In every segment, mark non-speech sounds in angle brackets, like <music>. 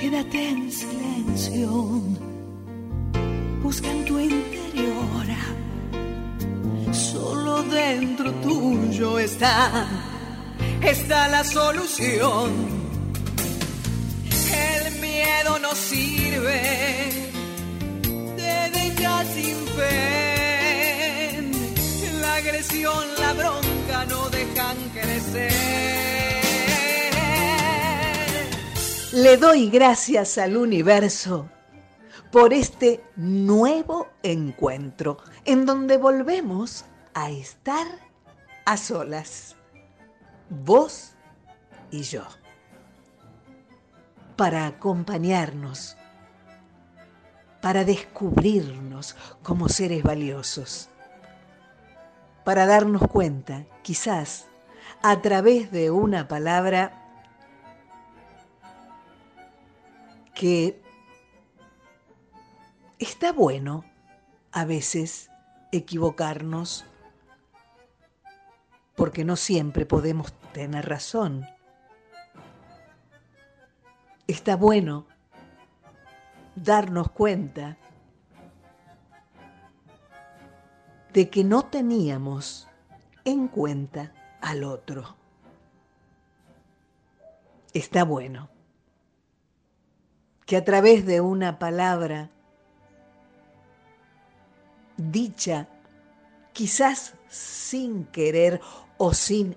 quédate en silencio. Busca en tu interior. Solo dentro tuyo está, está la solución. El miedo no sirve, te deja sin fe. La agresión, la bronca no dejan crecer. Le doy gracias al universo por este nuevo encuentro en donde volvemos a estar a solas, vos y yo, para acompañarnos, para descubrirnos como seres valiosos, para darnos cuenta, quizás a través de una palabra, que está bueno a veces equivocarnos porque no siempre podemos tener razón. Está bueno darnos cuenta de que no teníamos en cuenta al otro. Está bueno que a través de una palabra dicha, quizás sin querer o sin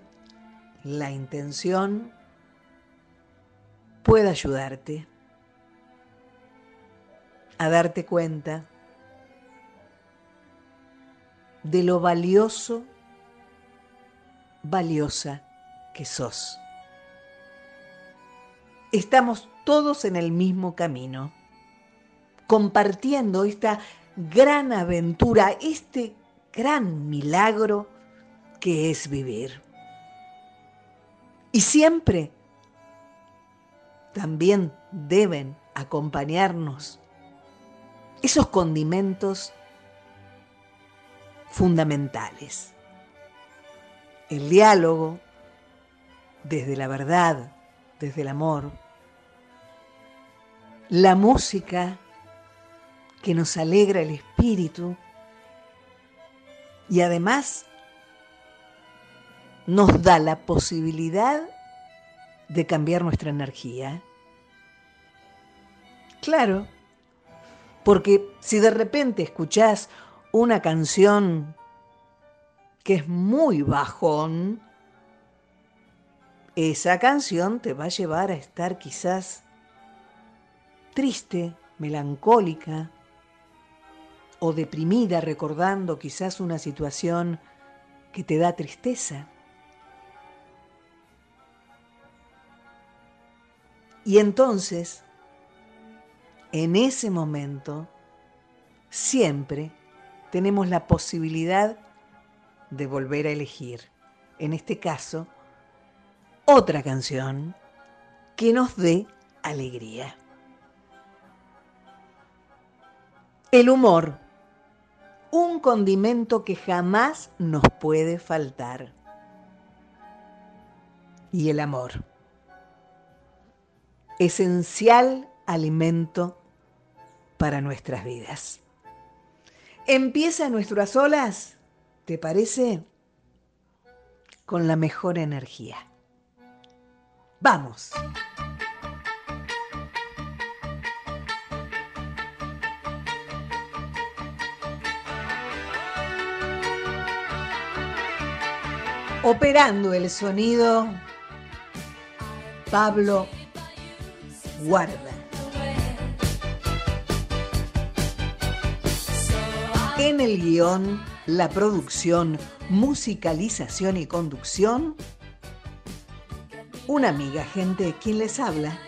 la intención, pueda ayudarte a darte cuenta de lo valioso, valiosa que sos. Estamos todos en el mismo camino, compartiendo esta gran aventura, este gran milagro que es vivir. Y siempre también deben acompañarnos esos condimentos fundamentales. El diálogo desde la verdad, desde el amor, la música que nos alegra el espíritu y además nos da la posibilidad de cambiar nuestra energía. Claro, porque si de repente escuchás una canción que es muy bajón, esa canción te va a llevar a estar quizás triste, melancólica o deprimida recordando quizás una situación que te da tristeza. Y entonces, en ese momento, siempre tenemos la posibilidad de volver a elegir, en este caso, otra canción que nos dé alegría. El humor, un condimento que jamás nos puede faltar. Y el amor, esencial alimento para nuestras vidas. Empieza nuestras olas, ¿te parece? Con la mejor energía. Vamos. Operando el sonido, Pablo Guarda. En el guion, la producción, musicalización y conducción, una amiga gente quien les habla,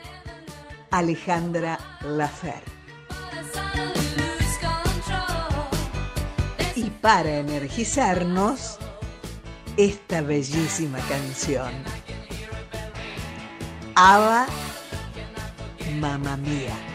Alejandra Lafer. Y para energizarnos, esta bellísima canción. Ava, mamá mía.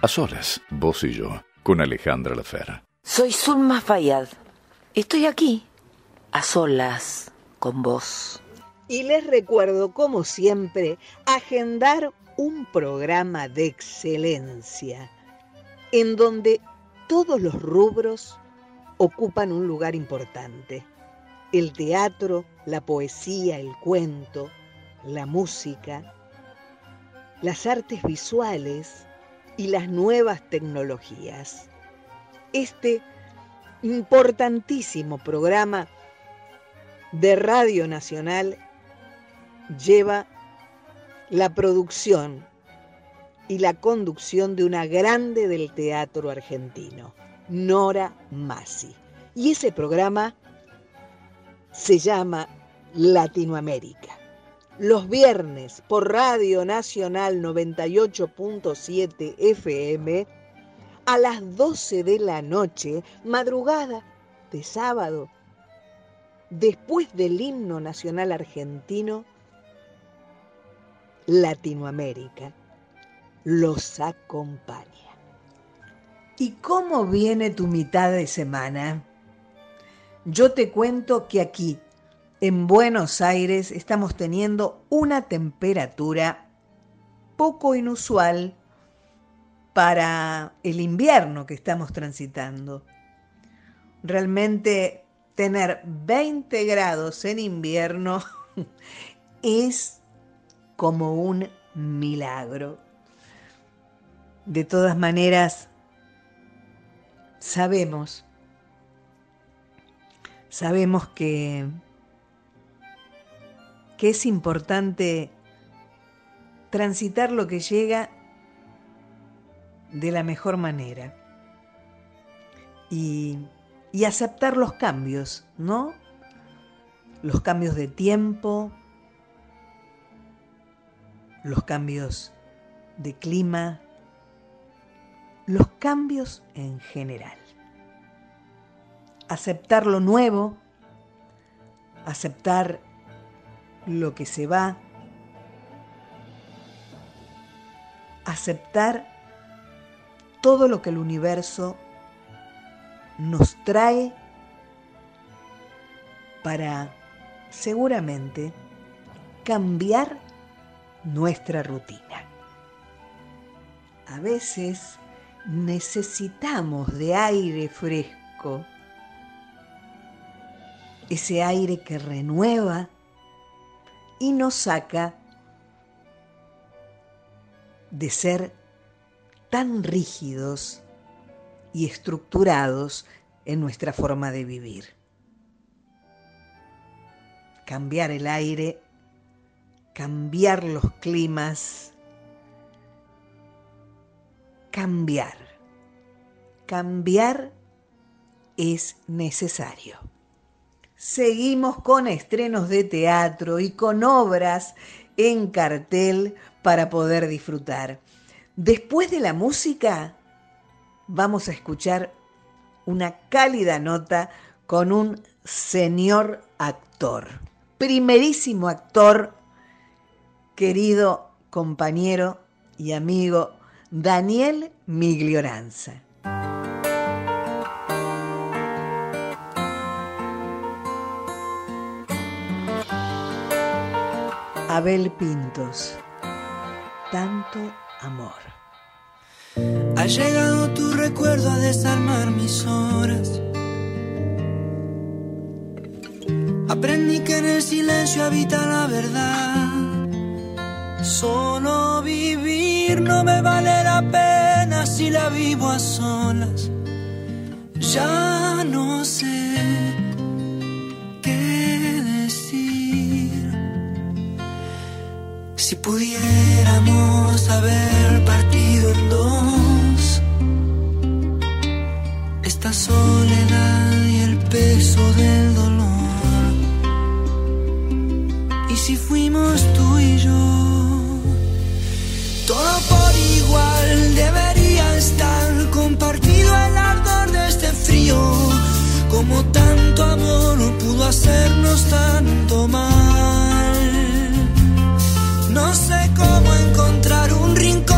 A solas, vos y yo, con Alejandra Lafera. Soy Zulma Fayad. Estoy aquí, a solas, con vos. Y les recuerdo, como siempre, agendar un programa de excelencia en donde todos los rubros ocupan un lugar importante. El teatro, la poesía, el cuento, la música, las artes visuales y las nuevas tecnologías. Este importantísimo programa de Radio Nacional lleva la producción y la conducción de una grande del teatro argentino, Nora Massi. Y ese programa se llama Latinoamérica. Los viernes por Radio Nacional 98.7 FM a las 12 de la noche, madrugada de sábado, después del himno nacional argentino, Latinoamérica los acompaña. ¿Y cómo viene tu mitad de semana? Yo te cuento que aquí, en Buenos Aires, estamos teniendo una temperatura poco inusual para el invierno que estamos transitando. Realmente tener 20 grados en invierno <laughs> es como un milagro. De todas maneras, sabemos, sabemos que, que es importante transitar lo que llega de la mejor manera y, aceptar los cambios, ¿no? Los cambios de tiempo, los cambios de clima, los cambios en general. Aceptar lo nuevo, aceptar lo que se va, aceptar todo lo que el universo nos trae para seguramente cambiar nuestra rutina. A veces necesitamos de aire fresco, ese aire que renueva y nos saca de ser tan rígidos y estructurados en nuestra forma de vivir. Cambiar el aire, cambiar los climas, cambiar. Cambiar es necesario. Seguimos con estrenos de teatro y con obras en cartel para poder disfrutar. Después de la música, vamos a escuchar una cálida nota con un señor actor, primerísimo actor, querido compañero y amigo Daniel Miglioranza. Abel Pintos, tanto amor. Ha llegado tu recuerdo a desarmar mis horas. Aprendí que en el silencio habita la verdad. Solo vivir no me vale la pena si la vivo a solas. Ya no sé Si pudiéramos haber partido en dos, esta soledad y el peso del dolor. Y si fuimos tú y yo todo por igual debería estar compartido el ardor de este frío. Como tanto amor pudo hacernos tanto mal. No sé cómo encontrar un rincón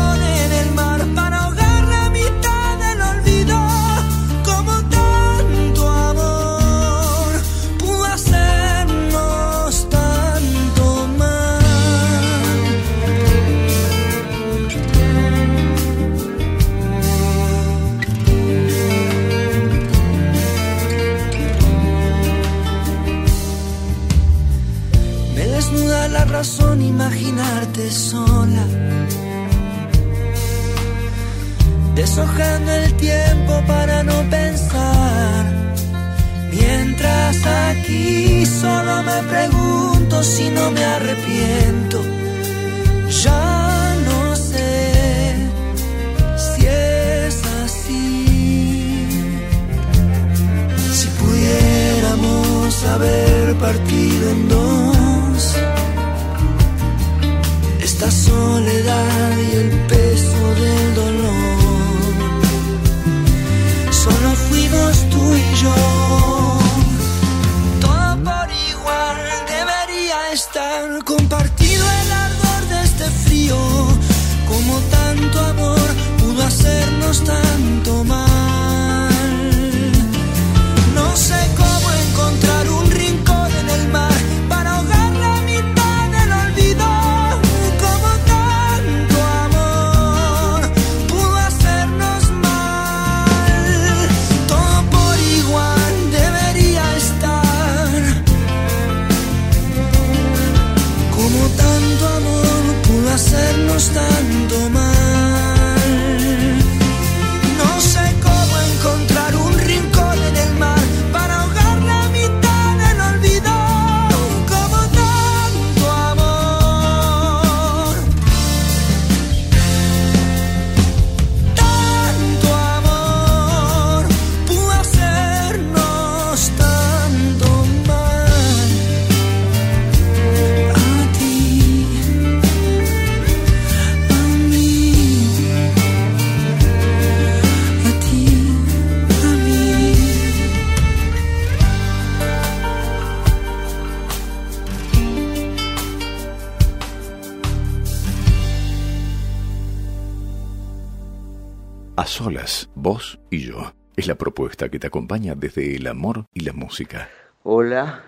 solas, vos y yo. Es la propuesta que te acompaña desde el amor y la música. Hola,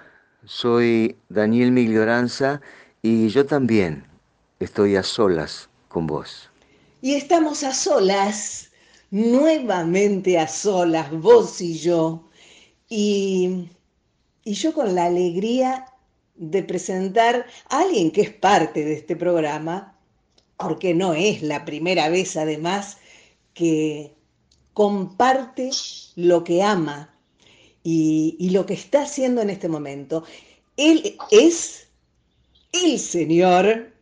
soy Daniel Miglioranza y yo también estoy a solas con vos. Y estamos a solas, nuevamente a solas, vos y yo. Y, y yo con la alegría de presentar a alguien que es parte de este programa, porque no es la primera vez además que comparte lo que ama y, lo que está haciendo en este momento. Él es el señor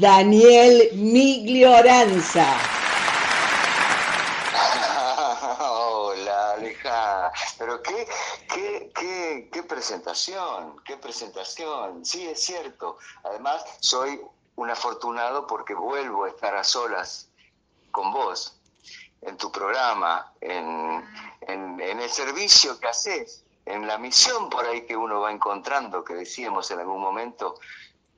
Daniel Miglioranza. Hola, Aleja. Pero qué, qué, qué presentación, qué presentación. Sí, es cierto. Además, soy un afortunado porque vuelvo a estar a solas con vos en tu programa, en, en, en el servicio que haces, en la misión por ahí que uno va encontrando, que decíamos en algún momento,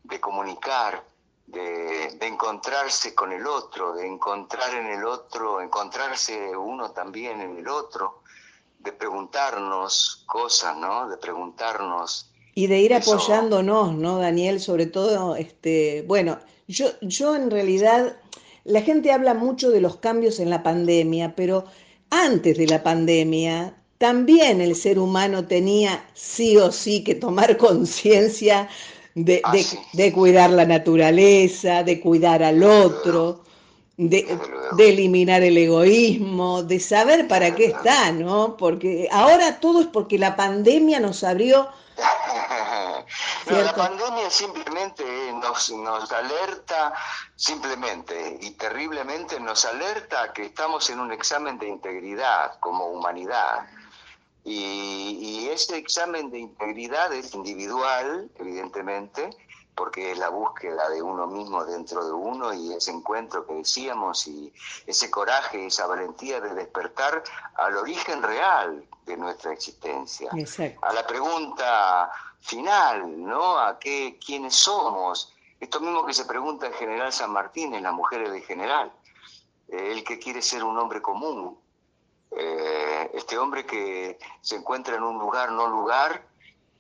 de comunicar, de, de, encontrarse con el otro, de encontrar en el otro, encontrarse uno también en el otro, de preguntarnos cosas, ¿no? De preguntarnos. Y de ir eso. apoyándonos, ¿no, Daniel? Sobre todo, este, bueno, yo, yo en realidad, la gente habla mucho de los cambios en la pandemia, pero antes de la pandemia también el ser humano tenía sí o sí que tomar <laughs> conciencia de, Ah, de, sí. de cuidar la naturaleza, de cuidar al otro, de, eliminar el egoísmo, de saber para qué está, ¿no? Porque ahora todo es porque la pandemia nos abrió, <laughs> No, la pandemia simplemente nos, nos alerta, simplemente y terriblemente nos alerta que estamos en un examen de integridad como humanidad. Y, y ese examen de integridad es individual, evidentemente, porque es la búsqueda de uno mismo dentro de uno y ese encuentro que decíamos y ese coraje, esa valentía de despertar al origen real de nuestra existencia exacto, a la pregunta final, ¿no? A qué, quiénes somos. Esto mismo que se pregunta en General San Martín, en las mujeres de General. Eh, el que quiere ser un hombre común. Eh, este hombre que se encuentra en un lugar, no lugar,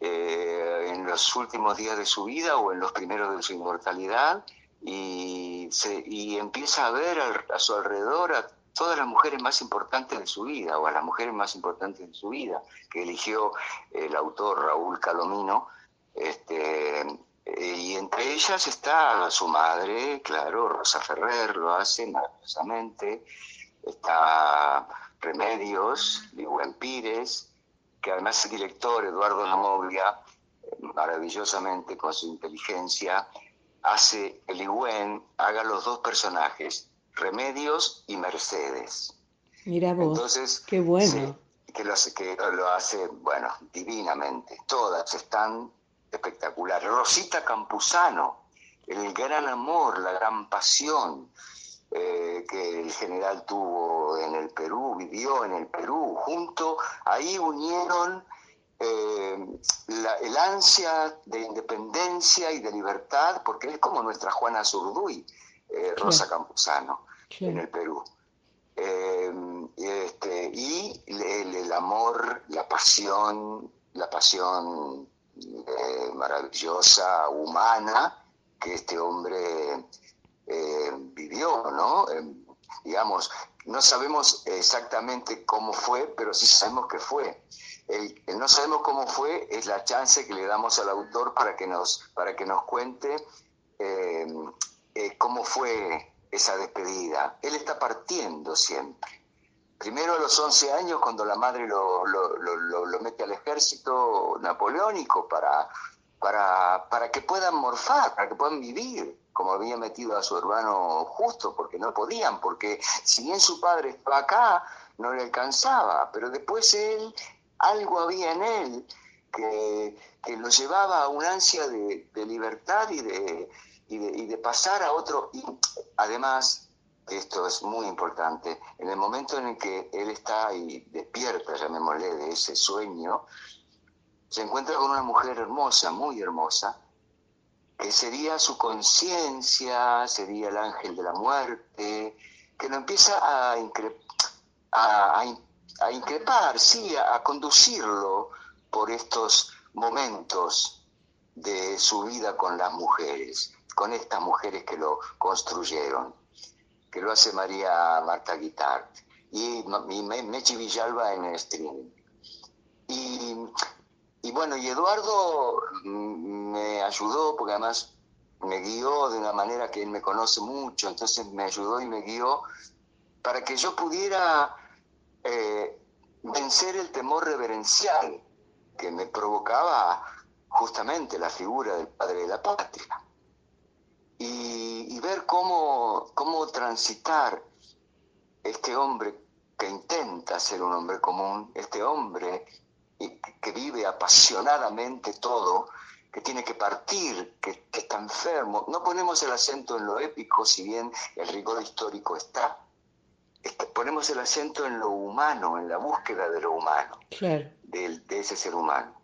eh, en los últimos días de su vida o en los primeros de su inmortalidad, y, empieza a ver al- a su alrededor a todas las mujeres más importantes de su vida, o a las mujeres más importantes de su vida, que eligió el autor Raúl Calomino, este, Eh, y entre ellas está su madre, claro, Rosa Ferrer lo hace maravillosamente, está Remedios, Ligüen Pires, que además el director, Eduardo Lamoglia, maravillosamente con su inteligencia, hace el Ligüen, haga los dos personajes, Remedios y Mercedes. Mira vos, Entonces, qué bueno. que, lo hace, que lo hace, bueno, divinamente. Todas están espectaculares. Rosita Campuzano, el gran amor, la gran pasión eh, que el general tuvo en el Perú, vivió en el Perú. Junto, ahí unieron eh, el ansia de independencia y de libertad, porque es como nuestra Juana Zurduy, eh, Rosa Campuzano, en el Perú. Este, y el, amor, la pasión, la pasión maravillosa, humana, que este hombre vivió, ¿no? digamos, no sabemos exactamente cómo fue, pero sí sabemos que fue el, no sabemos cómo fue es la chance que le damos al autor para que nos, para que nos cuente eh, eh, cómo fue esa despedida. Él está partiendo siempre. Primero a los 11 años, cuando la madre lo, lo, mete al ejército napoleónico para, para, para que puedan morfar, para que puedan vivir, como había metido a su hermano justo, porque no podían, porque si bien su padre estaba acá, no le alcanzaba, pero después él algo había en él que, lo llevaba a un ansia de, libertad y de, y de, pasar a otro. Y además, esto es muy importante, en el momento en el que él está ahí despierta, llamémosle, de ese sueño, se encuentra con una mujer hermosa, muy hermosa, que sería su conciencia, sería el ángel de la muerte, que lo empieza a, a increpar, sí, a, conducirlo por estos momentos de su vida con las mujeres, con estas mujeres que lo construyeron, que lo hace María Marta Guitart y, Mechi Villalba en el streaming. Y, bueno, y Eduardo mm, me ayudó, porque además me guió de una manera que él me conoce mucho, entonces me ayudó y me guió para que yo pudiera eh, vencer el temor reverencial que me provocaba justamente la figura del padre de la patria. Y, ver cómo, cómo transitar este hombre que intenta ser un hombre común, este hombre que vive apasionadamente todo, que tiene que partir, que, que, está enfermo. No ponemos el acento en lo épico, si bien el rigor histórico está, ponemos el acento en lo humano, en la búsqueda de lo humano, de, ese ser humano.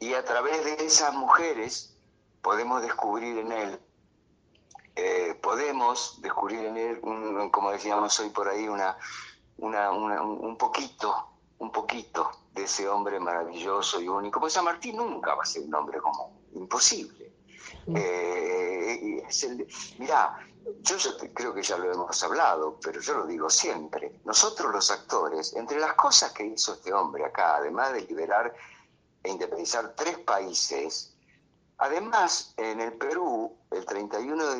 Y a través de esas mujeres podemos descubrir en él, eh, podemos descubrir en él, como decíamos hoy por ahí, una, un poquito, un poquito de ese hombre maravilloso y único. Pues San Martín nunca va a ser un hombre común, imposible. Eh, es el, mirá, yo creo que ya lo hemos hablado, pero yo lo digo siempre. Nosotros los actores, entre las cosas que hizo este hombre acá, además de liberar e independizar tres países, además en el Perú,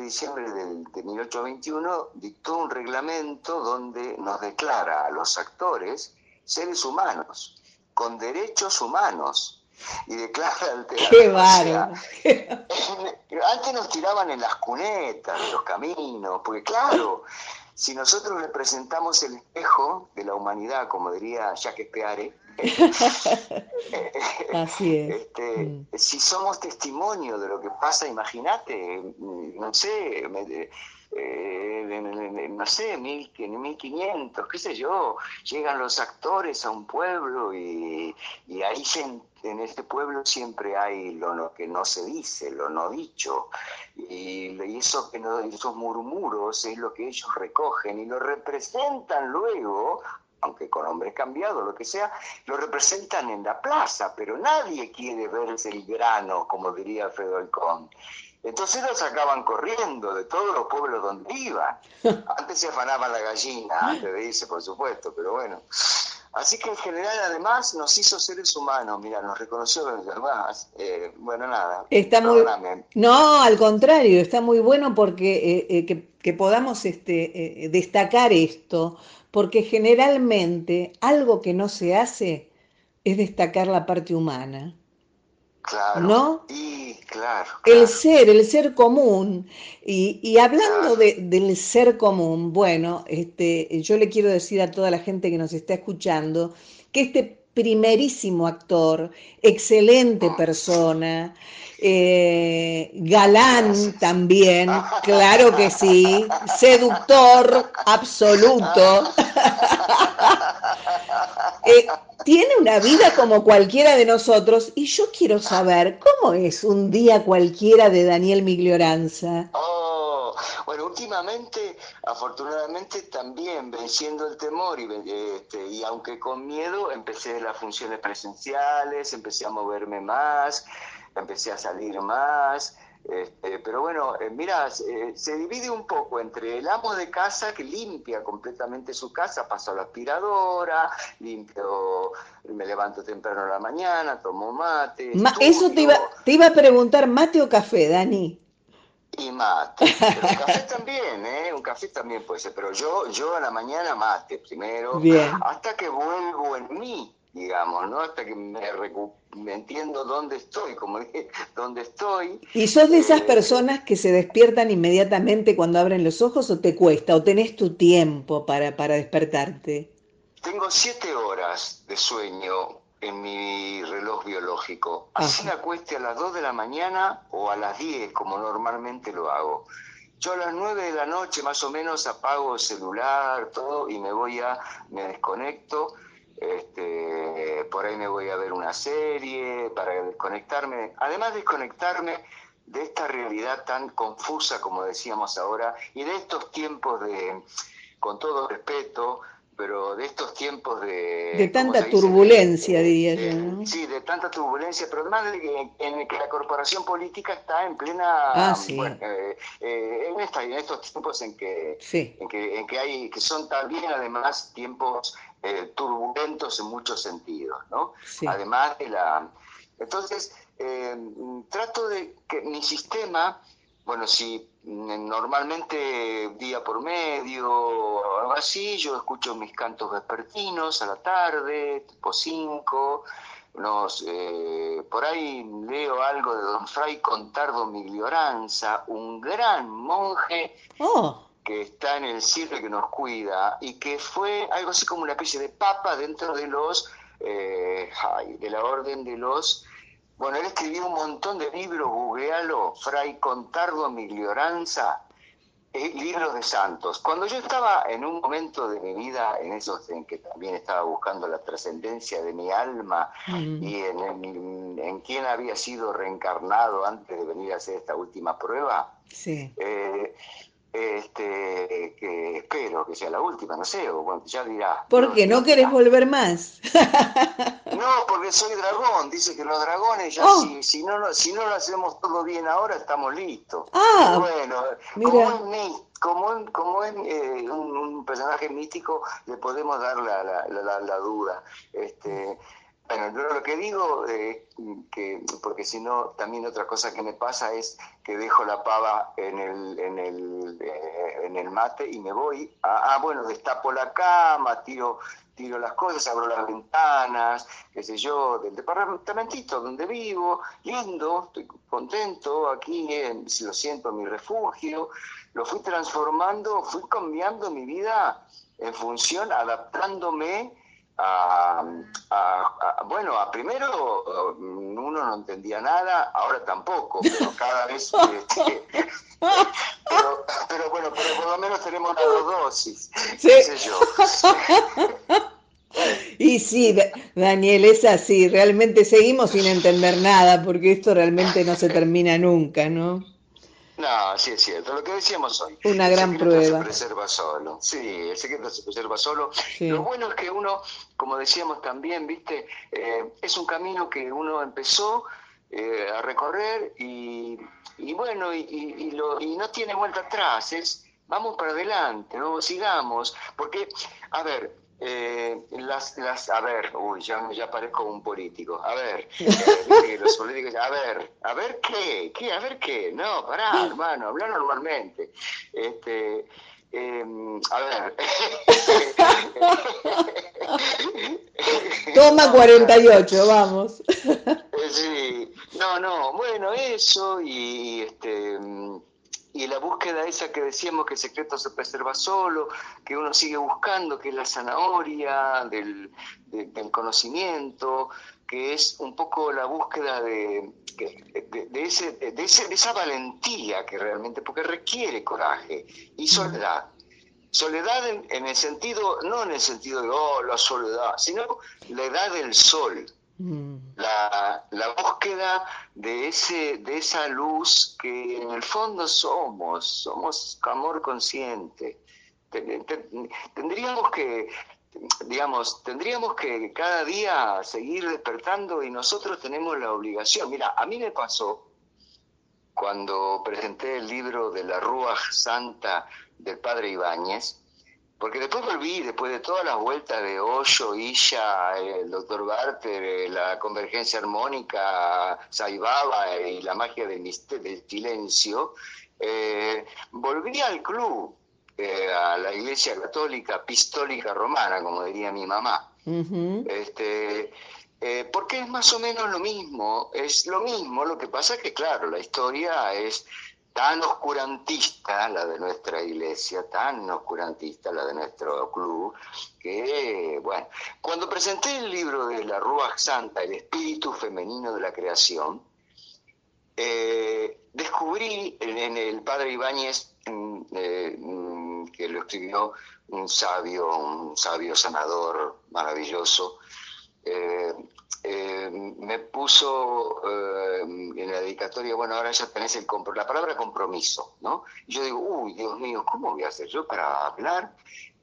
el 31 de diciembre de 1821, dictó un reglamento donde nos declara a los actores seres humanos, con derechos humanos y declara el ¡Qué bárbaro! antes nos tiraban en las cunetas de los caminos, porque claro, si nosotros representamos el espejo de la humanidad, como diría Jacques Peare, <laughs> Así es. Este, mm. si somos testimonio de lo que pasa, imagínate, no sé, eh, no sé, mil, 1500, qué sé yo, llegan los actores a un pueblo y, y ahí en este pueblo siempre hay lo, que no se dice, lo no dicho, y, eso, esos murmuros es lo que ellos recogen y lo representan luego aunque con hombres cambiados, lo que sea, lo representan en la plaza, pero nadie quiere verse el grano, como diría Alfredo Alcón. Entonces los sacaban corriendo de todos los pueblos donde iban. <laughs> Antes se afanaban la gallina, antes de irse, por supuesto, pero bueno. Así que en general además nos hizo seres humanos, mira, nos reconoció además. Eh, bueno, nada. Está muy... No, al contrario, está muy bueno porque eh, eh, que, podamos este, destacar esto, porque generalmente algo que no se hace es destacar la parte humana. Claro. ¿No? Y claro, El ser, el ser común. Y, hablando del ser común, bueno, este, yo le quiero decir a toda la gente que nos está escuchando que este primerísimo actor, excelente persona, eh, galán también, claro que sí, seductor absoluto. <laughs> Eh, tiene una vida como cualquiera de nosotros y yo quiero saber cómo es un día cualquiera de Daniel Miglioranza. Oh, bueno, últimamente, afortunadamente también venciendo el temor y, este, y aunque con miedo, empecé las funciones presenciales, empecé a moverme más, empecé a salir más. Este, pero bueno, eh, mira, eh, se divide un poco entre el amo de casa que limpia completamente su casa, paso a la aspiradora, limpio, me levanto temprano a la mañana, tomo mate. eso te iba, te iba a preguntar, ¿mate o café, Dani? Y mate. Pero un café <laughs> también, ¿eh? Un café también puede ser, pero yo, yo a la mañana mate primero, hasta que vuelvo en mí digamos, ¿no? Hasta que me, me entiendo dónde estoy, como dije, <laughs> dónde estoy. ¿Y sos de esas eh, personas que se despiertan inmediatamente cuando abren los ojos o te cuesta? ¿O tenés tu tiempo para, para despertarte? Tengo siete horas de sueño en mi reloj biológico. Así me acueste a las dos de la mañana o a las diez, como normalmente lo hago. Yo a las nueve de la noche más o menos apago el celular, todo, y me voy a, me desconecto este, por ahí me voy a ver una serie para desconectarme, además desconectarme de esta realidad tan confusa como decíamos ahora y de estos tiempos de, con todo respeto, pero de estos tiempos de... De tanta turbulencia, diría yo. ¿no? Sí, de tanta turbulencia, pero además de que, en que la corporación política está en plena... Ah, sí. Eh, eh, en, en, estos tiempos en que, en que, en que hay, que son también además tiempos eh, turbulentos en muchos sentidos, ¿no? Además de la... Entonces, trato de que mi sistema, bueno, si normalmente día por medio algo así, yo escucho mis cantos vespertinos a la tarde, tipo 5, nos, eh, por ahí leo algo de don Fray Contardo Miglioranza, un gran monje oh. que está en el cielo que nos cuida y que fue algo así como una especie de papa dentro de los, eh, de la orden de los, bueno, él escribió un montón de libros, googlealo, Fray Contardo Miglioranza, eh, libros de santos. Cuando yo estaba en un momento de mi vida, en esos en que también estaba buscando la trascendencia de mi alma y en, en, quién había sido reencarnado antes de venir a hacer esta última prueba, sí. Eh, este, que espero que sea la última, no sé, o bueno, ya dirá. ¿Por qué? ¿No querés volver más? no, porque soy dragón, dice que los dragones ya oh. si, si, no, si no lo hacemos todo bien ahora, estamos listos. Ah, bueno, como es, como, como es eh, un, personaje místico, le podemos dar la, la, la, la duda. Este, bueno, yo lo que digo, eh, que, porque si no, también otra cosa que me pasa es que dejo la pava en el, en el, eh, en el mate y me voy. A, ah, bueno, destapo la cama, tiro, tiro las cosas, abro las ventanas, qué sé yo, del departamentito donde vivo, lindo, estoy contento, aquí si lo siento, mi refugio. Lo fui transformando, fui cambiando mi vida en función, adaptándome a, bueno, a primero uno no entendía nada, ahora tampoco, pero <laughs> cada vez... Este, <laughs> pero, bueno, pero por lo menos tenemos las dos dosis, sí. yo. <laughs> Y sí, Daniel, es así, realmente seguimos sin entender nada, porque esto realmente no se termina nunca, ¿no? No, sí es cierto, lo que decíamos hoy. Una gran prueba. Se preserva solo, sí, el secreto se preserva solo. Lo bueno es que uno, como decíamos también, viste, eh, es un camino que uno empezó eh, a recorrer y, bueno, y, lo, y no tiene vuelta atrás, es vamos para adelante, no sigamos, porque, a ver, eh, las, las, a ver, uy, ya, ya parezco un político. A ver, <laughs> eh, los políticos, a ver, a ver qué, qué, a ver qué. No, pará, hermano, habla normalmente. Este, em, a ver. <laughs> Toma <laughs> 48, vamos. Sí, no, no, bueno, eso y este y la búsqueda esa que decíamos que el secreto se preserva solo, que uno sigue buscando, que es la zanahoria del, conocimiento, que es un poco la búsqueda de, de, ese, de, esa valentía que realmente, porque requiere coraje y soledad. Soledad en, el sentido, no en el sentido de, oh, la soledad, sino la edad del sol. La, la, búsqueda de, ese, de esa luz que en el fondo somos, somos amor consciente. Tendríamos que, digamos, tendríamos que cada día seguir despertando y nosotros tenemos la obligación. Mira, a mí me pasó cuando presenté el libro de la Rúa Santa del padre Ibáñez, porque después volví, después de todas las vueltas de Hoyo, Isha, el doctor Barter, la convergencia armónica, Saibaba y la magia del, del silencio, eh, volví al club, eh, a la iglesia católica apostólica romana, como diría mi mamá. este, eh, porque es más o menos lo mismo, es lo mismo, lo que pasa es que, claro, la historia es tan oscurantista la de nuestra iglesia, tan oscurantista la de nuestro club, que, bueno, cuando presenté el libro de la Rúa Santa, el espíritu femenino de la creación, eh, descubrí en, el padre Ibáñez, mm, eh, mm, que lo escribió un sabio, un sabio sanador maravilloso, eh, eh, me puso eh, en la dedicatoria, bueno, ahora ya tenés el la palabra compromiso, ¿no? Y yo digo, uy, Dios mío, ¿cómo voy a hacer yo para hablar?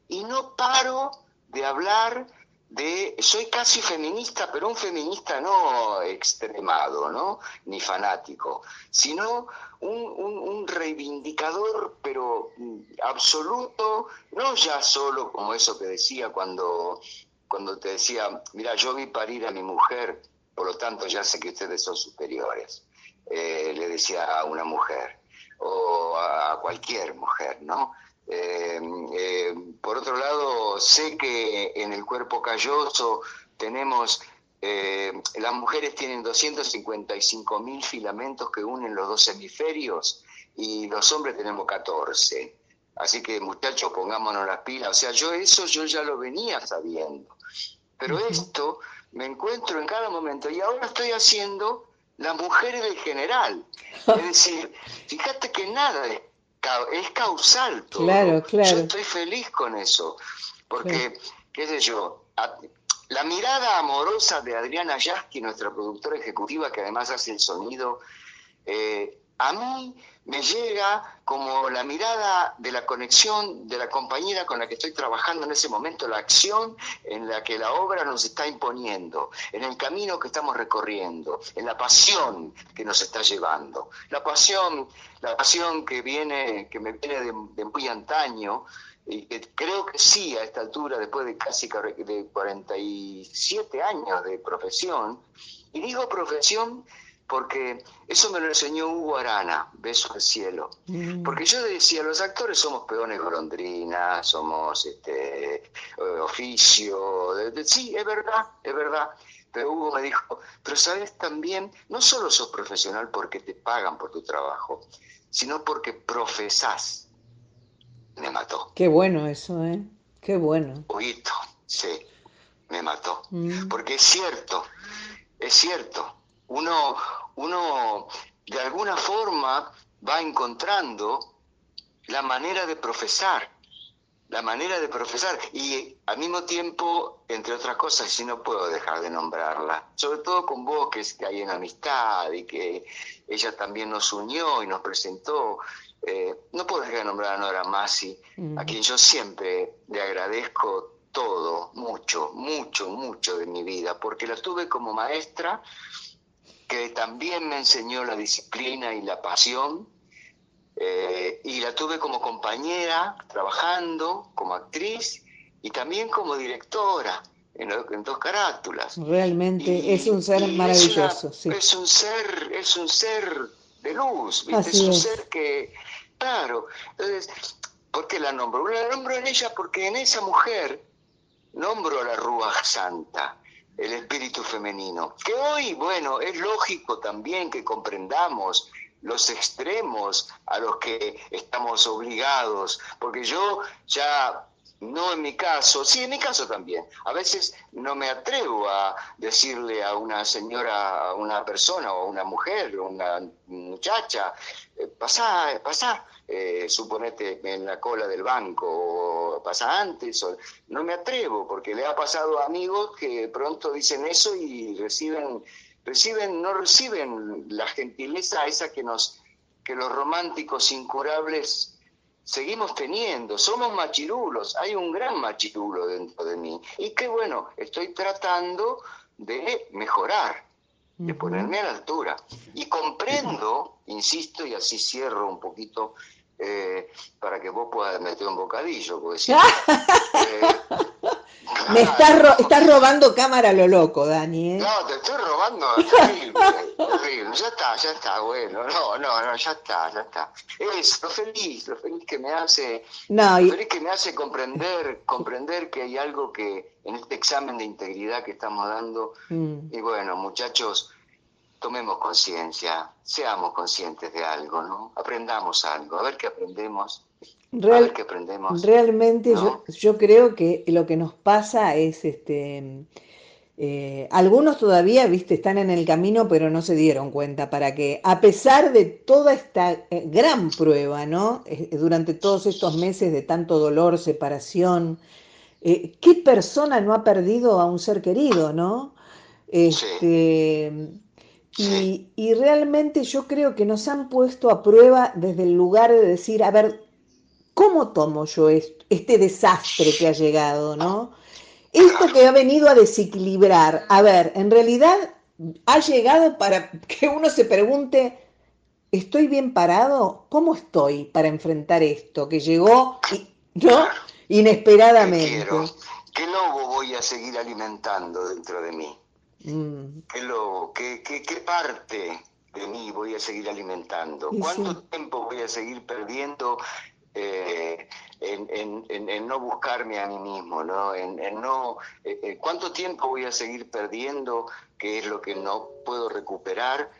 Y no paro de hablar de, soy casi feminista, pero un feminista no extremado, ¿no? Ni fanático, sino un, un reivindicador, pero mm, absoluto, no ya solo como eso que decía cuando cuando te decía, mira, yo vi parir a mi mujer, por lo tanto ya sé que ustedes son superiores, eh, le decía a una mujer, o a cualquier mujer, ¿no? Eh, eh, por otro lado, sé que en el cuerpo calloso tenemos, las mujeres tienen 255 mil filamentos que unen los dos hemisferios y los hombres tenemos 14. Así que muchachos, pongámonos las pilas. O sea, yo eso yo ya lo venía sabiendo. Pero esto me encuentro en cada momento y ahora estoy haciendo las mujeres del general. Es decir, <laughs> fíjate que nada es, causal todo. Claro, claro. Yo estoy feliz con eso, porque, qué sé yo, la mirada amorosa de Adriana Yasky, nuestra productora ejecutiva, que además hace el sonido, eh, a mí me llega como la mirada de la conexión de la compañera con la que estoy trabajando en ese momento, la acción en la que la obra nos está imponiendo, en el camino que estamos recorriendo, en la pasión que nos está llevando. La pasión, la pasión que viene, que me viene de, muy antaño, y que creo que sí a esta altura, después de casi de 47 años de profesión, y digo profesión porque eso me lo enseñó Hugo Arana, beso al cielo. Mm. Porque yo decía, los actores somos peones golondrinas, somos este, eh, oficio, sí, es verdad, es verdad. Pero Hugo me dijo, pero sabes también, no solo sos profesional porque te pagan por tu trabajo, sino porque profesás. Me mató. Qué bueno eso, ¿eh? Qué bueno. Huguito, sí, me mató. Mm. Porque es cierto, es cierto uno, uno de alguna forma va encontrando la manera de profesar, la manera de profesar y al mismo tiempo, entre otras cosas, si no puedo dejar de nombrarla, sobre todo con vos que, que hay en amistad y que ella también nos unió y nos presentó. Eh, no puedo dejar de nombrar a Nora Masi, a quien yo siempre le agradezco todo, mucho, mucho, mucho de mi vida, porque la tuve como maestra que también me enseñó la disciplina y la pasión, eh, y la tuve como compañera, trabajando como actriz, y también como directora en, dos carátulas. Realmente es un ser maravilloso. Es, un ser, es un ser de luz, es un ser que, claro, entonces, ¿por qué la nombro? La nombro en ella porque en esa mujer nombro a la Rúa Santa, el espíritu femenino, que hoy, bueno, es lógico también que comprendamos los extremos a los que estamos obligados, porque yo ya no en mi caso, sí en mi caso también. A veces no me atrevo a decirle a una señora, a una persona o a una mujer, o una muchacha, eh, pasá, pasá, eh, suponete en la cola del banco o pasa antes. no me atrevo porque le ha pasado a amigos que pronto dicen eso y reciben, reciben, no reciben la gentileza esa que nos, que los románticos incurables seguimos teniendo, somos machirulos, hay un gran machirulo dentro de mí. Y qué bueno, estoy tratando de mejorar, de ponerme a la altura. Y comprendo, insisto, y así cierro un poquito eh, para que vos puedas meter un bocadillo, porque si, <laughs> eh, Me <laughs> estás, estás robando cámara a lo loco, Dani. ¿eh? No, te estoy robando. <laughs> Horrible, Ya está, ya está, bueno. No, no, no, ya está, ya está. Es lo feliz, lo feliz que me hace, lo feliz que me hace comprender, comprender que hay algo que en este examen de integridad que estamos dando. Mm. Y bueno, muchachos, tomemos conciencia, seamos conscientes de algo, ¿no? Aprendamos algo, a ver qué aprendemos aprendemos. Realmente yo, creo que lo que nos pasa es, este, eh, algunos todavía, viste, están en el camino, pero no se dieron cuenta para que, a pesar de toda esta eh, gran prueba, ¿no? Eh, durante todos estos meses de tanto dolor, separación, ¿qué persona no ha perdido a un ser querido, no? Este, Y, y, realmente yo creo que nos han puesto a prueba desde el lugar de decir, a ver, ¿cómo tomo yo este desastre que ha llegado, no? Esto que ha venido a desequilibrar, a ver, en realidad ha llegado para que uno se pregunte, ¿estoy bien parado? ¿Cómo estoy para enfrentar esto que llegó, ¿no? Inesperadamente. ¿Qué, lobo voy a seguir alimentando dentro de mí? Mm. ¿Qué lobo? ¿Qué, parte de mí voy a seguir alimentando? ¿Cuánto tiempo voy a seguir perdiendo eh, en, no buscarme a mí mismo, ¿no? En, no eh, eh, ¿Cuánto tiempo voy a seguir perdiendo, que es lo que no puedo recuperar,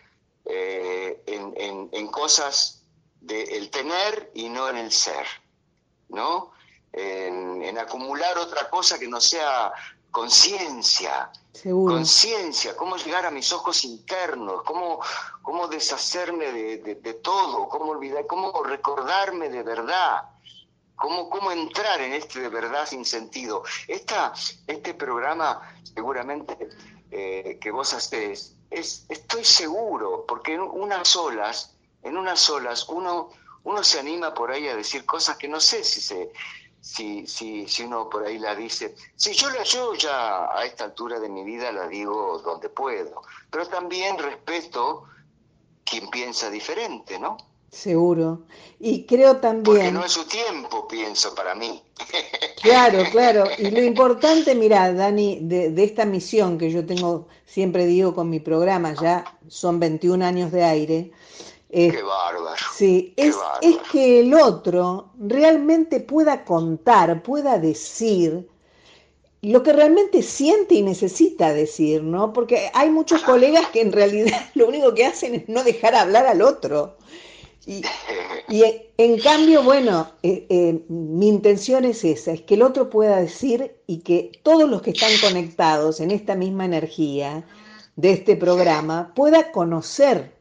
en, cosas del tener y no en el ser, ¿no? En, acumular otra cosa que no sea conciencia, conciencia, cómo llegar a mis ojos internos, cómo, cómo deshacerme de, todo, cómo olvidar, cómo recordarme de verdad, cómo, cómo entrar en este de verdad sin sentido. Esta, este programa seguramente eh, que vos haces, es, estoy seguro, porque en unas olas, en unas olas uno, uno se anima por ahí a decir cosas que no sé si se si, si, si uno por ahí la dice, si yo la yo ya a esta altura de mi vida la digo donde puedo, pero también respeto quien piensa diferente, ¿no? Seguro. Y creo también... Porque no es su tiempo, pienso, para mí. <laughs> Claro, claro. Y lo importante, mira, Dani, de, de, esta misión que yo tengo, siempre digo con mi programa, ya son 21 años de aire, Qué bárbaro. Sí, es, es, que el otro realmente pueda contar, pueda decir lo que realmente siente y necesita decir, ¿no? Porque hay muchos colegas que en realidad <laughs> lo único que hacen es no dejar hablar al otro. Y, <laughs> en cambio, bueno, eh, eh, mi intención es esa, es que el otro pueda decir y que todos los que están conectados en esta misma energía de este programa pueda conocer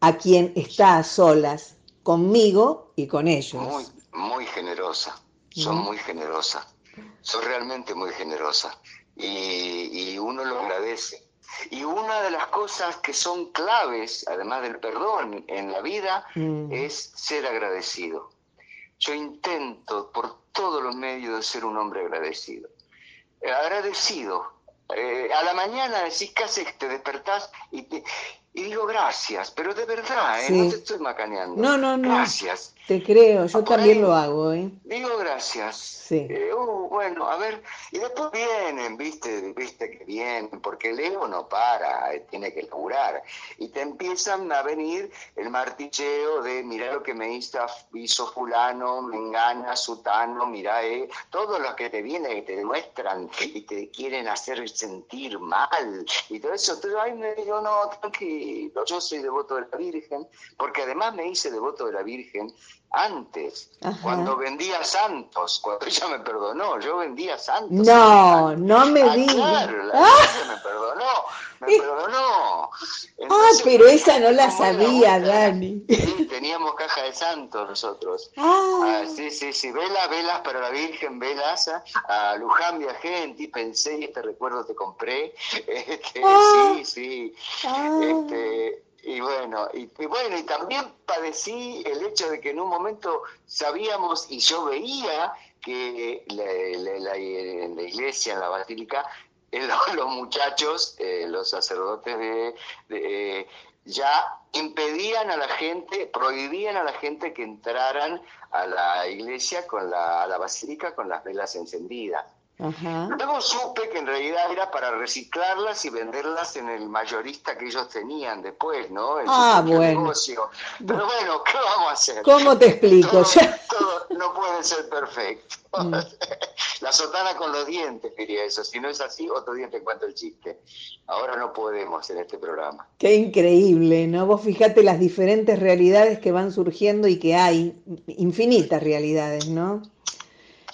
a quien está a solas, conmigo y con ellos. Muy, muy generosa, son muy generosa, son realmente muy generosa y, uno lo agradece. Y una de las cosas que son claves, además del perdón en la vida, mm. es ser agradecido. Yo intento por todos los medios de ser un hombre agradecido. Eh, agradecido. Eh, a la mañana decís, ¿qué haces? Te despertás y, te, y digo gracias, pero de verdad, ¿eh? no te estoy macaneando. No, no, no. Gracias. Te creo, yo también lo hago, ¿eh? Digo gracias. Sí. Eh, uh, bueno, a ver, y después vienen, viste, viste que vienen, porque el ego no para, eh, tiene que laburar. Y te empiezan a venir el martilleo de, mira lo que me hizo, hizo fulano, me engana, sutano, mira, eh, todos los que te vienen y te demuestran y te quieren hacer sentir mal y todo eso. Entonces, ay, me digo, no, tranquilo, yo soy devoto de la Virgen, porque además me hice devoto de la Virgen antes, Ajá. cuando vendía santos, cuando <laughs> ella me perdonó, yo vendía santos. No, no me Ah, digas. Claro, la Ah. Me perdonó, me perdonó. Ah, Entonces, pero esa no la sabía, Dani. sí, <laughs> teníamos caja de santos nosotros. Ah, Ah, sí, sí, sí, velas, velas para la Virgen, velas. A Luján viajé, en ti pensé y este recuerdo te compré. <laughs> Este, Ah. Sí, sí. ah. Este, y bueno, y, bueno, y también padecí el hecho de que en un momento sabíamos y yo veía que la- la- en la iglesia, en la basílica, eh, <laughs> los, muchachos, eh, los sacerdotes de, eh, ya impedían a la gente, prohibían a la gente que entraran a la iglesia con la, a la basílica con las velas encendidas. Ajá. Luego supe que en realidad era para reciclarlas y venderlas en el mayorista que ellos tenían después, ¿no? En Ah, bueno. negocio. Pero bueno, ¿qué vamos a hacer? ¿Cómo te explico? Todo, no puede ser perfecto. Mm. <laughs> La sotana con los dientes, diría eso. Si no es así, otro día te cuento el chiste. Ahora no podemos en este programa. Qué increíble, ¿no? Vos fijate las diferentes realidades que van surgiendo y que hay, infinitas realidades, ¿no?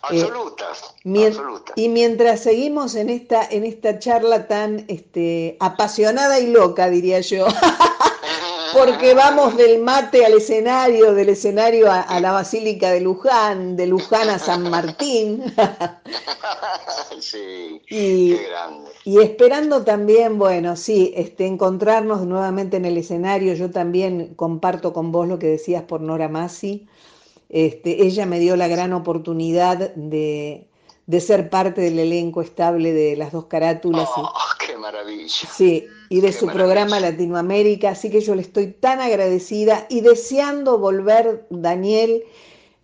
Absolutas, Mien- absolutas. y mientras seguimos en esta, en esta charla tan este, apasionada y loca, diría yo, <laughs> porque vamos del mate al escenario, del escenario a, a la Basílica de Luján, de Luján a San Martín, <laughs> sí, y, qué grande. y esperando también, bueno, sí, este, encontrarnos nuevamente en el escenario. Yo también comparto con vos lo que decías por Nora Masi. Este, ella me dio la gran oportunidad de, de ser parte del elenco estable de las dos carátulas. y- Oh, qué maravilla. Sí, y de Qué su maravilla. programa Latinoamérica, así que yo le estoy tan agradecida y deseando volver, Daniel,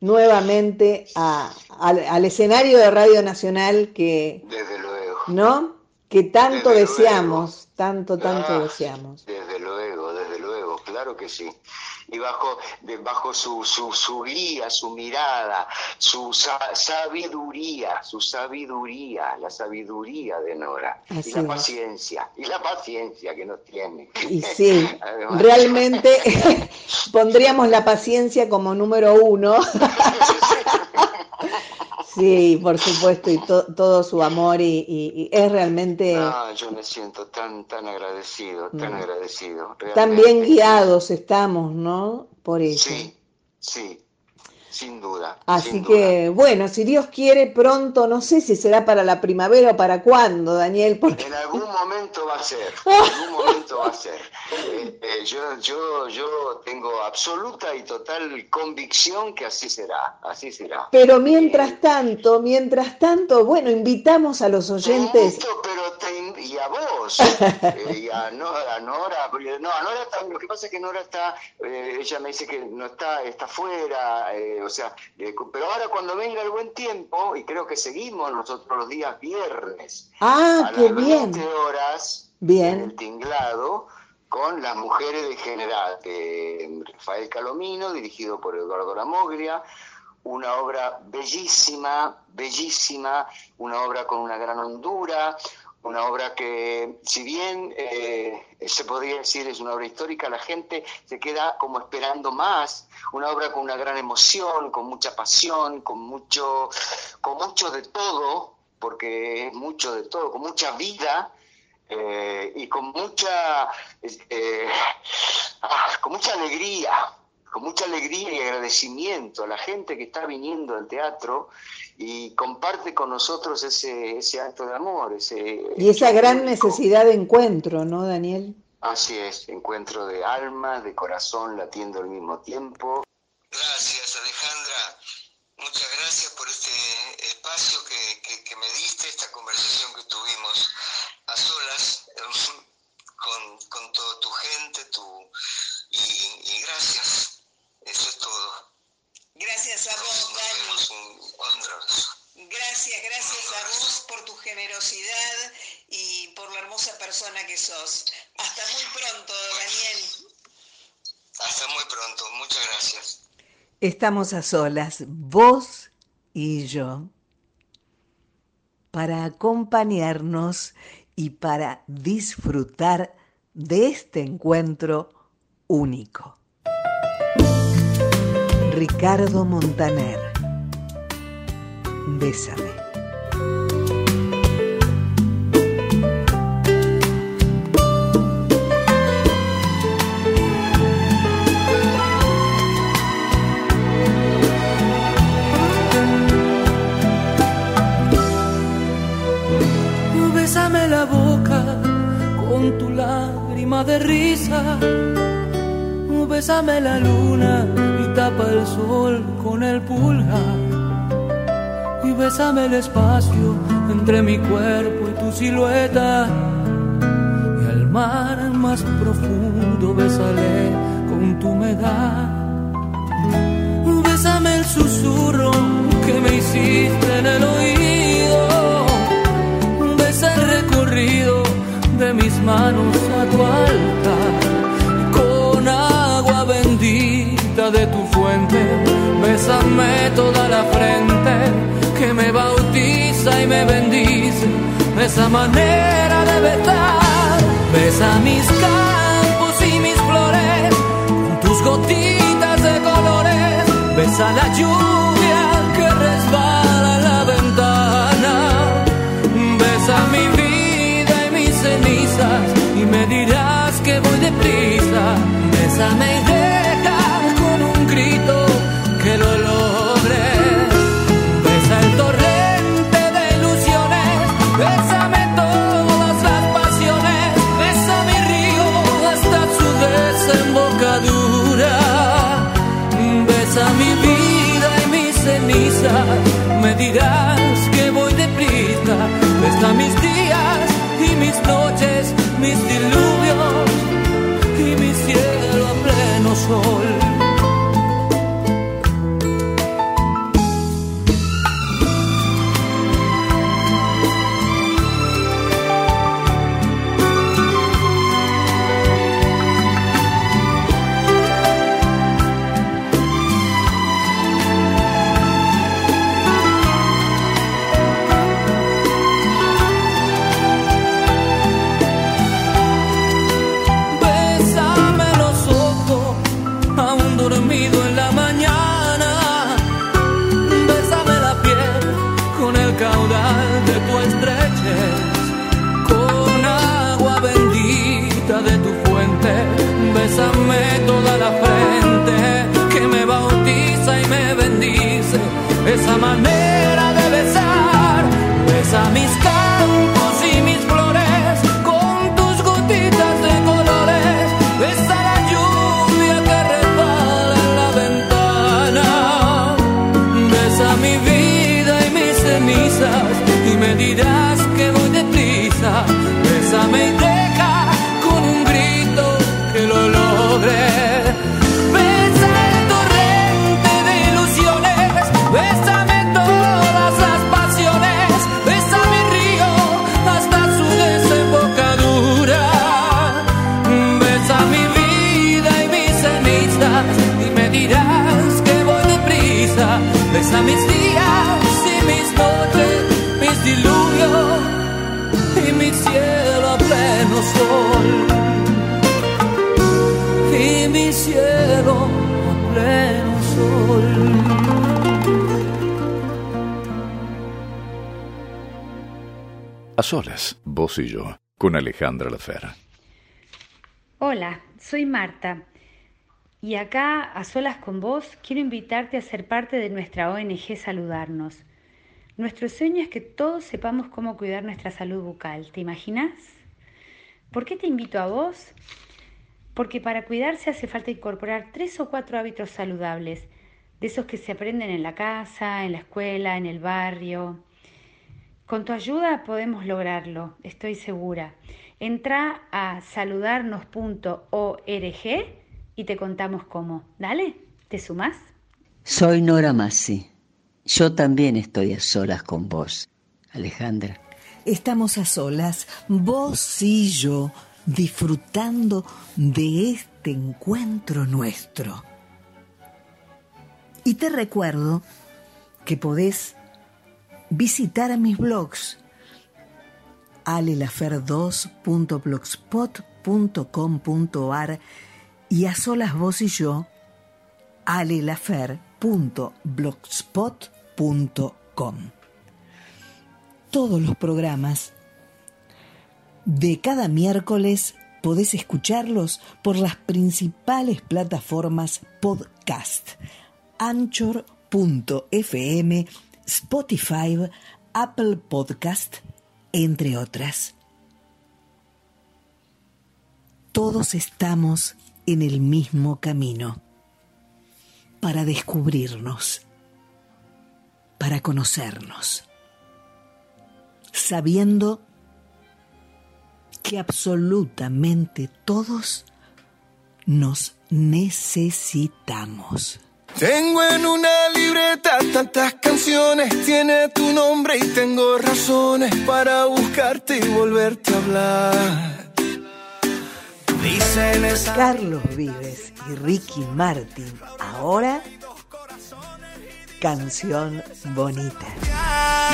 nuevamente a- al, al escenario de Radio Nacional que, Desde luego. ¿no? Que tanto Desde deseamos, tanto, tanto Ah, deseamos. Desde luego, desde luego, claro que sí. Y bajo, de, bajo su, su, su guía, su mirada, su sa- sabiduría, su sabiduría, la sabiduría de Nora. Así y la es. paciencia, y la paciencia que nos tiene. Y sí, <laughs> realmente <laughs> pondríamos la paciencia como número uno. <laughs> Sí, por supuesto, y to- todo su amor y, y- y es realmente Ah, yo me siento tan, tan agradecido, tan Mm. agradecido. tan realmente. bien guiados estamos, ¿no? Por ella. Sí, sí, sin duda. Así sin que, bueno, si Dios quiere, pronto, no sé si será para la primavera o para cuándo, Daniel, porque En algún momento va a ser, <laughs> en algún momento va a ser. Eh, eh, yo, yo, yo tengo absoluta y total convicción que así será, así será. pero mientras tanto, mientras tanto, bueno, invitamos a los oyentes. Pero te y a vos, <laughs> eh, y a Nora, a Nora, no, a Nora está- lo que pasa es que Nora está, eh, ella me dice que no está, está fuera, eh, o sea, eh, pero ahora cuando venga el buen tiempo, y creo que seguimos nosotros los días viernes, Ah, a qué las bien. 20 horas Bien. en el tinglado con las mujeres de general de Rafael Calomino, dirigido por Eduardo Ramoglia, una obra bellísima, bellísima, una obra con una gran hondura, una obra que, si bien eh, se podría decir es una obra histórica, la gente se queda como esperando más, una obra con una gran emoción, con mucha pasión, con mucho, con mucho de todo, porque es mucho de todo, con mucha vida, eh, y con mucha eh, <laughs> ah, con mucha alegría con mucha alegría y agradecimiento a la gente que está viniendo al teatro y comparte con nosotros ese, ese acto de amor ese Y esa gran único. necesidad de encuentro, ¿no, Daniel? así es encuentro de almas de corazón latiendo al mismo tiempo gracias Alejandra muchas gracias por este espacio que, que, me diste, esta conversación que tuvimos a solas <laughs> con, con toda tu gente, tu, y, gracias. Eso es todo. Gracias a vos, Dani. Gracias, gracias a vos por tu generosidad y por la hermosa persona que sos. Hasta muy pronto, Daniel. Hasta muy pronto, muchas gracias. Estamos a solas, vos y yo para acompañarnos y para disfrutar de este encuentro único. Ricardo Montaner, Bésame. Bésame la luna tapa el sol con el pulgar. Y bésame el espacio entre mi cuerpo y tu silueta. Y al mar más profundo bésale con tu humedad. Bésame el susurro que me hiciste en el oído. Besa el recorrido de mis manos a tu altar de tu fuente, bésame toda la frente que me bautiza y me bendice, esa manera de besar, besa mis campos y mis flores, con tus gotitas de colores, besa la lluvia que resbala la ventana, besa mi vida y mis cenizas y me dirás que voy deprisa, bésame me dirás que voy deprisa. Besa mis días y mis noches, mis diluvios solas, vos y yo, con Alejandra Lafera. Hola, soy Marta. Y acá, a solas con vos, quiero invitarte a ser parte de nuestra ONG Saludarnos. Nuestro sueño es que todos sepamos cómo cuidar nuestra salud bucal. ¿Te imaginas? ¿Por qué te invito a vos? Porque para cuidarse hace falta incorporar tres o cuatro hábitos saludables, de esos que se aprenden en la casa, en la escuela, en el barrio. Con tu ayuda podemos lograrlo, estoy segura. Entra a saludarnos.org y te contamos cómo. Dale, ¿te sumás? Soy Nora Massi. Yo también estoy a solas con vos, Alejandra. Estamos a solas, vos y yo, disfrutando de este encuentro nuestro. Y te recuerdo que podés visitar mis blogs alelafer2.blogspot.com.ar y a solas vos y yo alelafer.blogspot.com. Todos los programas de cada miércoles podés escucharlos por las principales plataformas podcast. Anchor.fm, Spotify, Apple Podcast, entre otras. Todos estamos en el mismo camino para descubrirnos, para conocernos, sabiendo que absolutamente todos nos necesitamos. Tengo en una libreta tantas canciones, tiene tu nombre y tengo razones para buscarte y volverte a hablar. Dicen Carlos Vives y Ricky Martin, ahora canción bonita.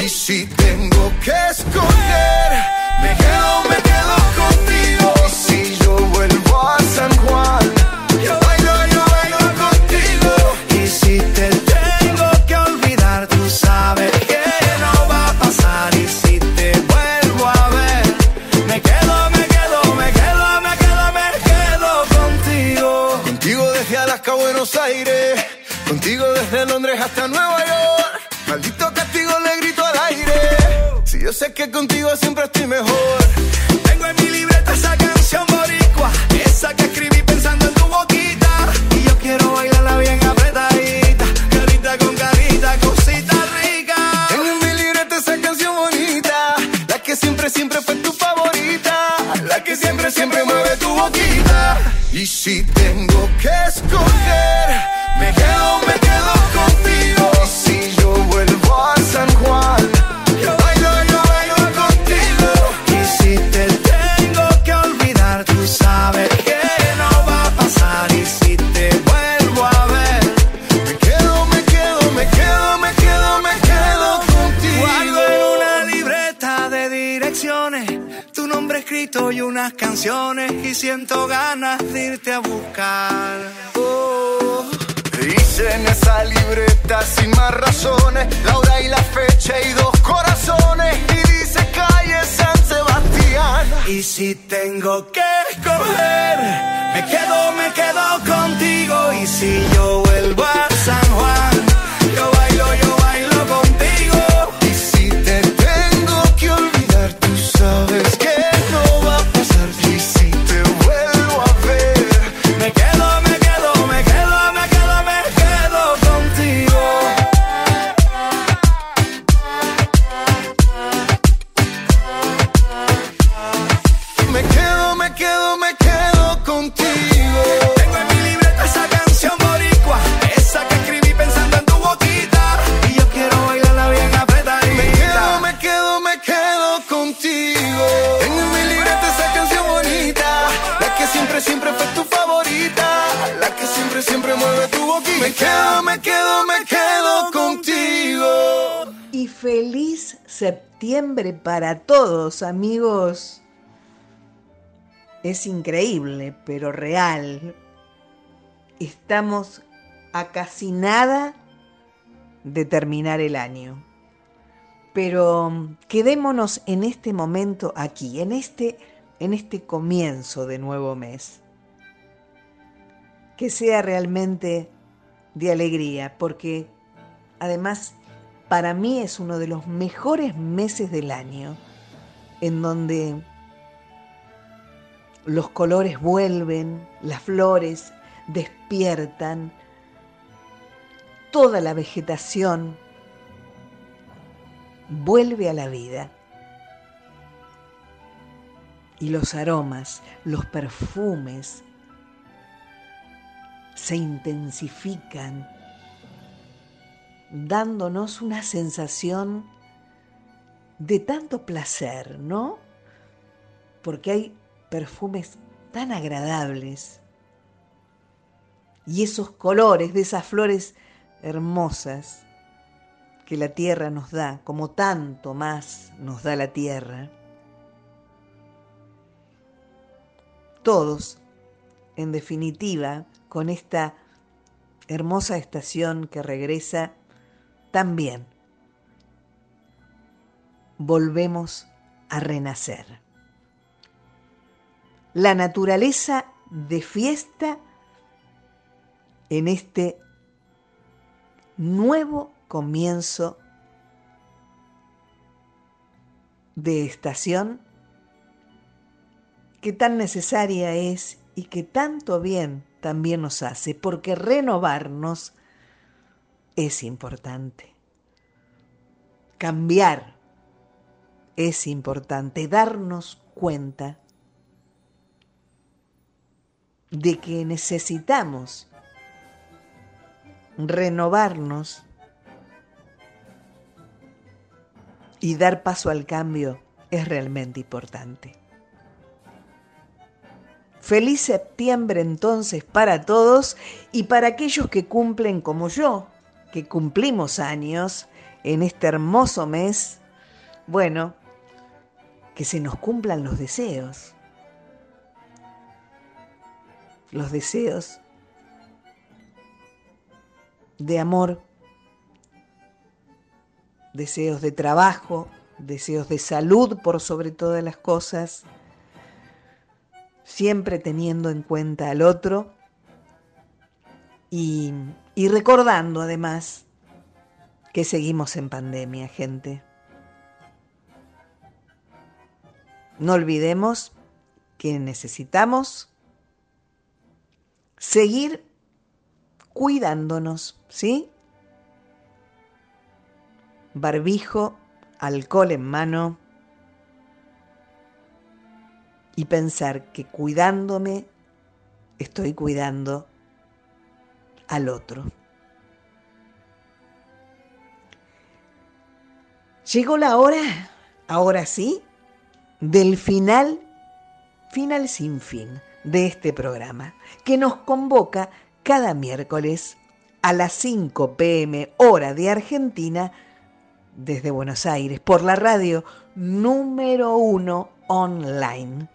Y si tengo que escoger, me quedo, me quedo contigo. Y si yo vuelvo a San Juan, yo contigo. Tengo que olvidar, tú sabes que no va a pasar. Y si te vuelvo a ver, me quedo, me quedo, me quedo, me quedo, me quedo contigo. Contigo desde Alaska a Buenos Aires, contigo desde Londres hasta Nueva York. Maldito castigo le grito al aire. Si yo sé que contigo siempre estoy mejor. Y escrito y unas canciones y siento ganas de irte a buscar. Oh. Dice en esa libreta sin más razones la hora y la fecha y dos corazones y dice calle San Sebastián. Y si tengo que escoger, me quedo, me quedo contigo y si yo vuelvo a San Juan, septiembre para todos, amigos. Es increíble, pero real. Estamos a casi nada de terminar el año. Pero mm, quedémonos en este momento aquí, en este, en este comienzo de nuevo mes. Que sea realmente de alegría, porque además para mí es uno de los mejores meses del año, en donde los colores vuelven, las flores despiertan, toda la vegetación vuelve a la vida. Y los aromas, los perfumes se intensifican, dándonos una sensación de tanto placer, ¿no? Porque hay perfumes tan agradables y esos colores de esas flores hermosas que la tierra nos da, como tanto más nos da la tierra. Todos, en definitiva, con esta hermosa estación que regresa, también volvemos a renacer. La naturaleza de fiesta en este nuevo comienzo de estación que tan necesaria es y que tanto bien también nos hace, porque renovarnos es importante. Cambiar es importante, darnos cuenta de que necesitamos renovarnos y dar paso al cambio es realmente importante. Feliz septiembre entonces para todos y para aquellos que cumplen como yo, que cumplimos años en este hermoso mes. Bueno, que se nos cumplan los deseos. Los deseos de amor, deseos de trabajo, deseos de salud por sobre todas las cosas, siempre teniendo en cuenta al otro y, y recordando además que seguimos en pandemia, gente. No olvidemos que necesitamos seguir cuidándonos, ¿sí? Barbijo, alcohol en mano y pensar que cuidándome estoy cuidando al otro. Llegó la hora, ahora sí, del final, final sin fin de este programa, que nos convoca cada miércoles a las 5 pm hora de Argentina desde Buenos Aires por la radio número uno online,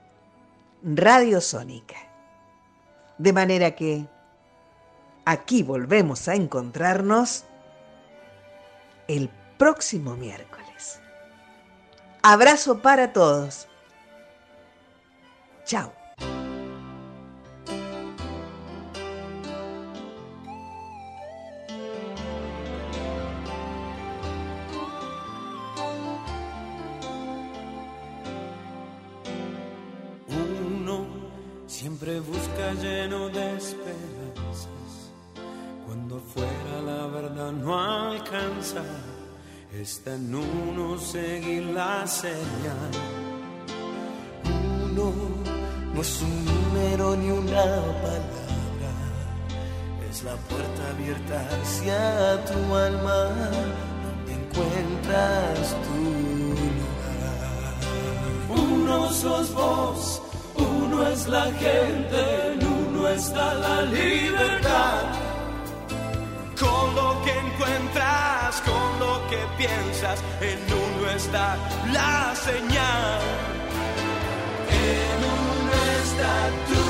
Radio Sónica. De manera que aquí volvemos a encontrarnos el próximo miércoles. Abrazo para todos. Chao. siempre busca lleno de alcanza, está en uno seguir la señal. Uno no es un número ni una palabra, es la puerta abierta hacia tu alma, donde encuentras tu lugar. Uno sos vos uno es la gente, en uno está la libertad. Con lo que encuentras, con lo que piensas, en uno está la señal. En uno está tu